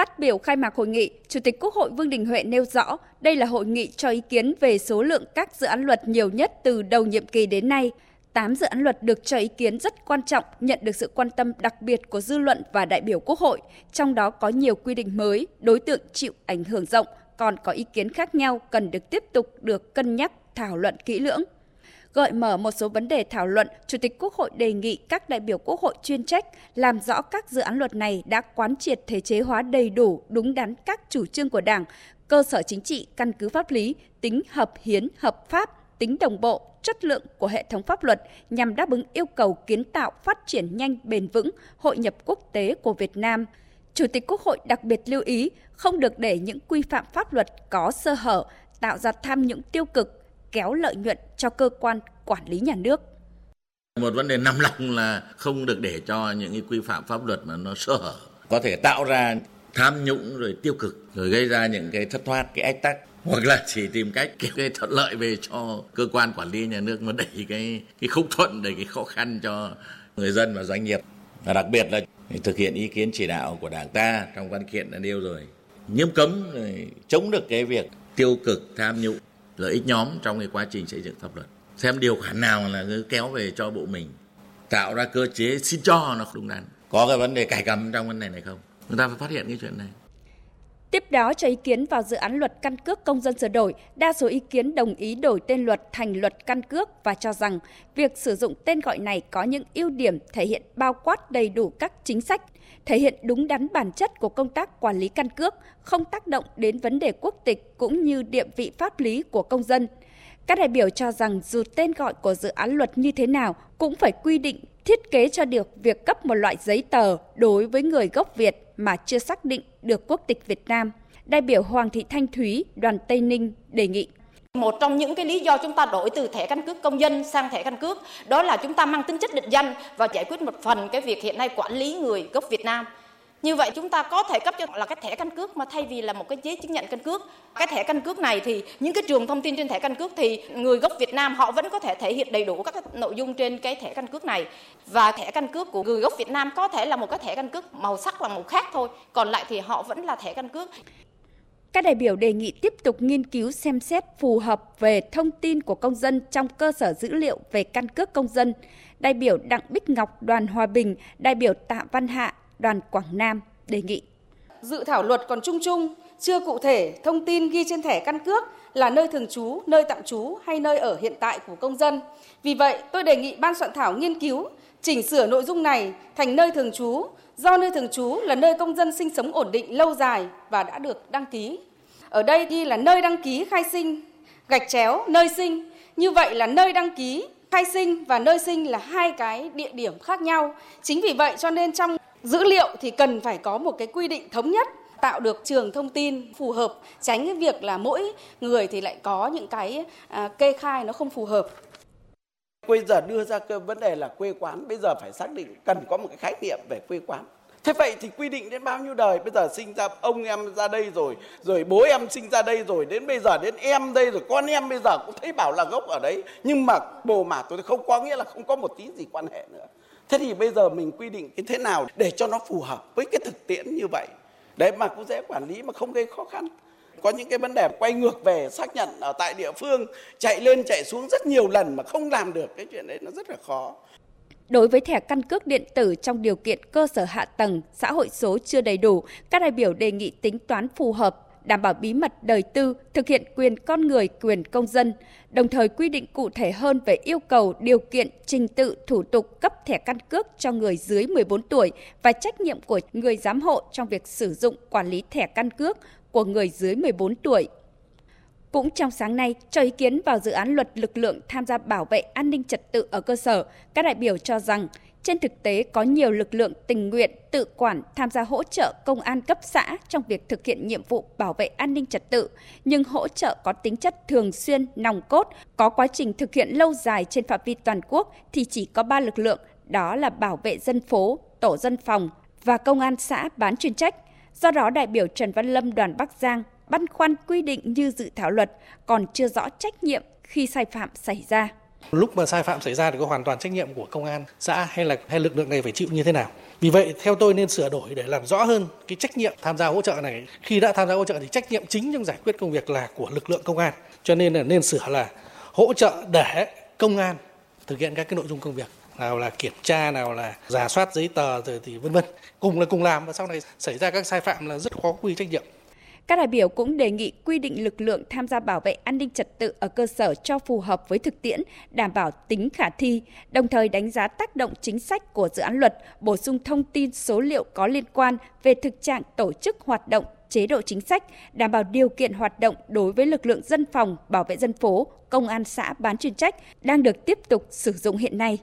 Phát biểu khai mạc hội nghị, Chủ tịch Quốc hội Vương Đình Huệ nêu rõ đây là hội nghị cho ý kiến về số lượng các dự án luật nhiều nhất từ đầu nhiệm kỳ đến nay. 8 dự án luật được cho ý kiến rất quan trọng, nhận được sự quan tâm đặc biệt của dư luận và đại biểu Quốc hội, trong đó có nhiều quy định mới, đối tượng chịu ảnh hưởng rộng, còn có ý kiến khác nhau cần được tiếp tục được cân nhắc, thảo luận kỹ lưỡng. Gợi mở một số vấn đề thảo luận, Chủ tịch Quốc hội đề nghị các đại biểu Quốc hội chuyên trách làm rõ các dự án luật này đã quán triệt thể chế hóa đầy đủ, đúng đắn các chủ trương của Đảng, cơ sở chính trị, căn cứ pháp lý, tính hợp hiến, hợp pháp, tính đồng bộ, chất lượng của hệ thống pháp luật nhằm đáp ứng yêu cầu kiến tạo phát triển nhanh bền vững, hội nhập quốc tế của Việt Nam. Chủ tịch Quốc hội đặc biệt lưu ý không được để những quy phạm pháp luật có sơ hở, tạo ra tham nhũng tiêu cực, kéo lợi nhuận cho cơ quan quản lý nhà nước. Một vấn đề nằm lòng là không được để cho những cái quy phạm pháp luật mà nó sơ hở, có thể tạo ra tham nhũng rồi tiêu cực rồi gây ra những cái thất thoát cái ách tắc hoặc là chỉ tìm cách kiếm cái thuận lợi về cho cơ quan quản lý nhà nước mà đẩy cái cái không thuận đẩy cái khó khăn cho người dân và doanh nghiệp. Và đặc biệt là thực hiện ý kiến chỉ đạo của đảng ta trong văn kiện đã nêu rồi. Nghiêm cấm rồi chống được cái việc tiêu cực tham nhũng lợi ích nhóm trong cái quá trình xây dựng pháp luật. Xem điều khoản nào là cứ kéo về cho bộ mình, tạo ra cơ chế xin cho nó đúng đắn. Có cái vấn đề cải cầm trong vấn đề này không? Người ta phải phát hiện cái chuyện này. Tiếp đó cho ý kiến vào dự án luật căn cước công dân sửa đổi, đa số ý kiến đồng ý đổi tên luật thành luật căn cước và cho rằng việc sử dụng tên gọi này có những ưu điểm thể hiện bao quát đầy đủ các chính sách, thể hiện đúng đắn bản chất của công tác quản lý căn cước, không tác động đến vấn đề quốc tịch cũng như địa vị pháp lý của công dân. Các đại biểu cho rằng dù tên gọi của dự án luật như thế nào cũng phải quy định thiết kế cho được việc cấp một loại giấy tờ đối với người gốc Việt mà chưa xác định được quốc tịch Việt Nam. Đại biểu Hoàng Thị Thanh Thúy, đoàn Tây Ninh đề nghị. Một trong những cái lý do chúng ta đổi từ thẻ căn cước công dân sang thẻ căn cước đó là chúng ta mang tính chất định danh và giải quyết một phần cái việc hiện nay quản lý người gốc Việt Nam. Như vậy chúng ta có thể cấp cho là cái thẻ căn cước mà thay vì là một cái giấy chứng nhận căn cước. Cái thẻ căn cước này thì những cái trường thông tin trên thẻ căn cước thì người gốc Việt Nam họ vẫn có thể thể hiện đầy đủ các cái nội dung trên cái thẻ căn cước này. Và thẻ căn cước của người gốc Việt Nam có thể là một cái thẻ căn cước màu sắc là màu khác thôi, còn lại thì họ vẫn là thẻ căn cước. Các đại biểu đề nghị tiếp tục nghiên cứu xem xét phù hợp về thông tin của công dân trong cơ sở dữ liệu về căn cước công dân. Đại biểu Đặng Bích Ngọc, đoàn Hòa Bình, đại biểu Tạ Văn Hạ, đoàn Quảng Nam đề nghị. Dự thảo luật còn chung chung, chưa cụ thể thông tin ghi trên thẻ căn cước là nơi thường trú, nơi tạm trú hay nơi ở hiện tại của công dân. Vì vậy, tôi đề nghị ban soạn thảo nghiên cứu, chỉnh sửa nội dung này thành nơi thường trú, do nơi thường trú là nơi công dân sinh sống ổn định lâu dài và đã được đăng ký. Ở đây ghi là nơi đăng ký khai sinh, gạch chéo nơi sinh. Như vậy là nơi đăng ký khai sinh và nơi sinh là hai cái địa điểm khác nhau. Chính vì vậy cho nên trong dữ liệu thì cần phải có một cái quy định thống nhất tạo được trường thông tin phù hợp tránh cái việc là mỗi người thì lại có những cái à, kê khai nó không phù hợp. Bây giờ đưa ra cái vấn đề là quê quán bây giờ phải xác định cần có một cái khái niệm về quê quán. Thế vậy thì quy định đến bao nhiêu đời? Bây giờ sinh ra ông em ra đây rồi rồi bố em sinh ra đây rồi đến bây giờ đến em đây rồi con em bây giờ cũng thấy bảo là gốc ở đấy. Nhưng mà bồ mà tôi không có nghĩa là không có một tí gì quan hệ nữa thế thì bây giờ mình quy định cái thế nào để cho nó phù hợp với cái thực tiễn như vậy? Để mà cũng dễ quản lý mà không gây khó khăn. Có những cái vấn đề quay ngược về xác nhận ở tại địa phương chạy lên chạy xuống rất nhiều lần mà không làm được cái chuyện đấy nó rất là khó. Đối với thẻ căn cước điện tử trong điều kiện cơ sở hạ tầng, xã hội số chưa đầy đủ, các đại biểu đề nghị tính toán phù hợp đảm bảo bí mật đời tư, thực hiện quyền con người, quyền công dân, đồng thời quy định cụ thể hơn về yêu cầu, điều kiện, trình tự, thủ tục cấp thẻ căn cước cho người dưới 14 tuổi và trách nhiệm của người giám hộ trong việc sử dụng quản lý thẻ căn cước của người dưới 14 tuổi. Cũng trong sáng nay, cho ý kiến vào dự án luật lực lượng tham gia bảo vệ an ninh trật tự ở cơ sở, các đại biểu cho rằng trên thực tế có nhiều lực lượng tình nguyện tự quản tham gia hỗ trợ công an cấp xã trong việc thực hiện nhiệm vụ bảo vệ an ninh trật tự, nhưng hỗ trợ có tính chất thường xuyên, nòng cốt, có quá trình thực hiện lâu dài trên phạm vi toàn quốc thì chỉ có 3 lực lượng, đó là bảo vệ dân phố, tổ dân phòng và công an xã bán chuyên trách. Do đó, đại biểu Trần Văn Lâm đoàn Bắc Giang băn khoăn quy định như dự thảo luật còn chưa rõ trách nhiệm khi sai phạm xảy ra. Lúc mà sai phạm xảy ra thì có hoàn toàn trách nhiệm của công an xã hay là, hay lực lượng này phải chịu như thế nào? Vì vậy, theo tôi nên sửa đổi để làm rõ hơn cái trách nhiệm tham gia hỗ trợ này. Khi đã tham gia hỗ trợ thì trách nhiệm chính trong giải quyết công việc là của lực lượng công an. Cho nên là nên sửa là hỗ trợ để công an thực hiện các cái nội dung công việc, nào là kiểm tra, nào là giả soát giấy tờ rồi thì vân vân cùng là cùng làm và sau này xảy ra các sai phạm là rất khó quy trách nhiệm các đại biểu cũng đề nghị quy định lực lượng tham gia bảo vệ an ninh trật tự ở cơ sở cho phù hợp với thực tiễn, đảm bảo tính khả thi, đồng thời đánh giá tác động chính sách của dự án luật, bổ sung thông tin số liệu có liên quan về thực trạng tổ chức hoạt động, chế độ chính sách, đảm bảo điều kiện hoạt động đối với lực lượng dân phòng, bảo vệ dân phố, công an xã bán chuyên trách đang được tiếp tục sử dụng hiện nay.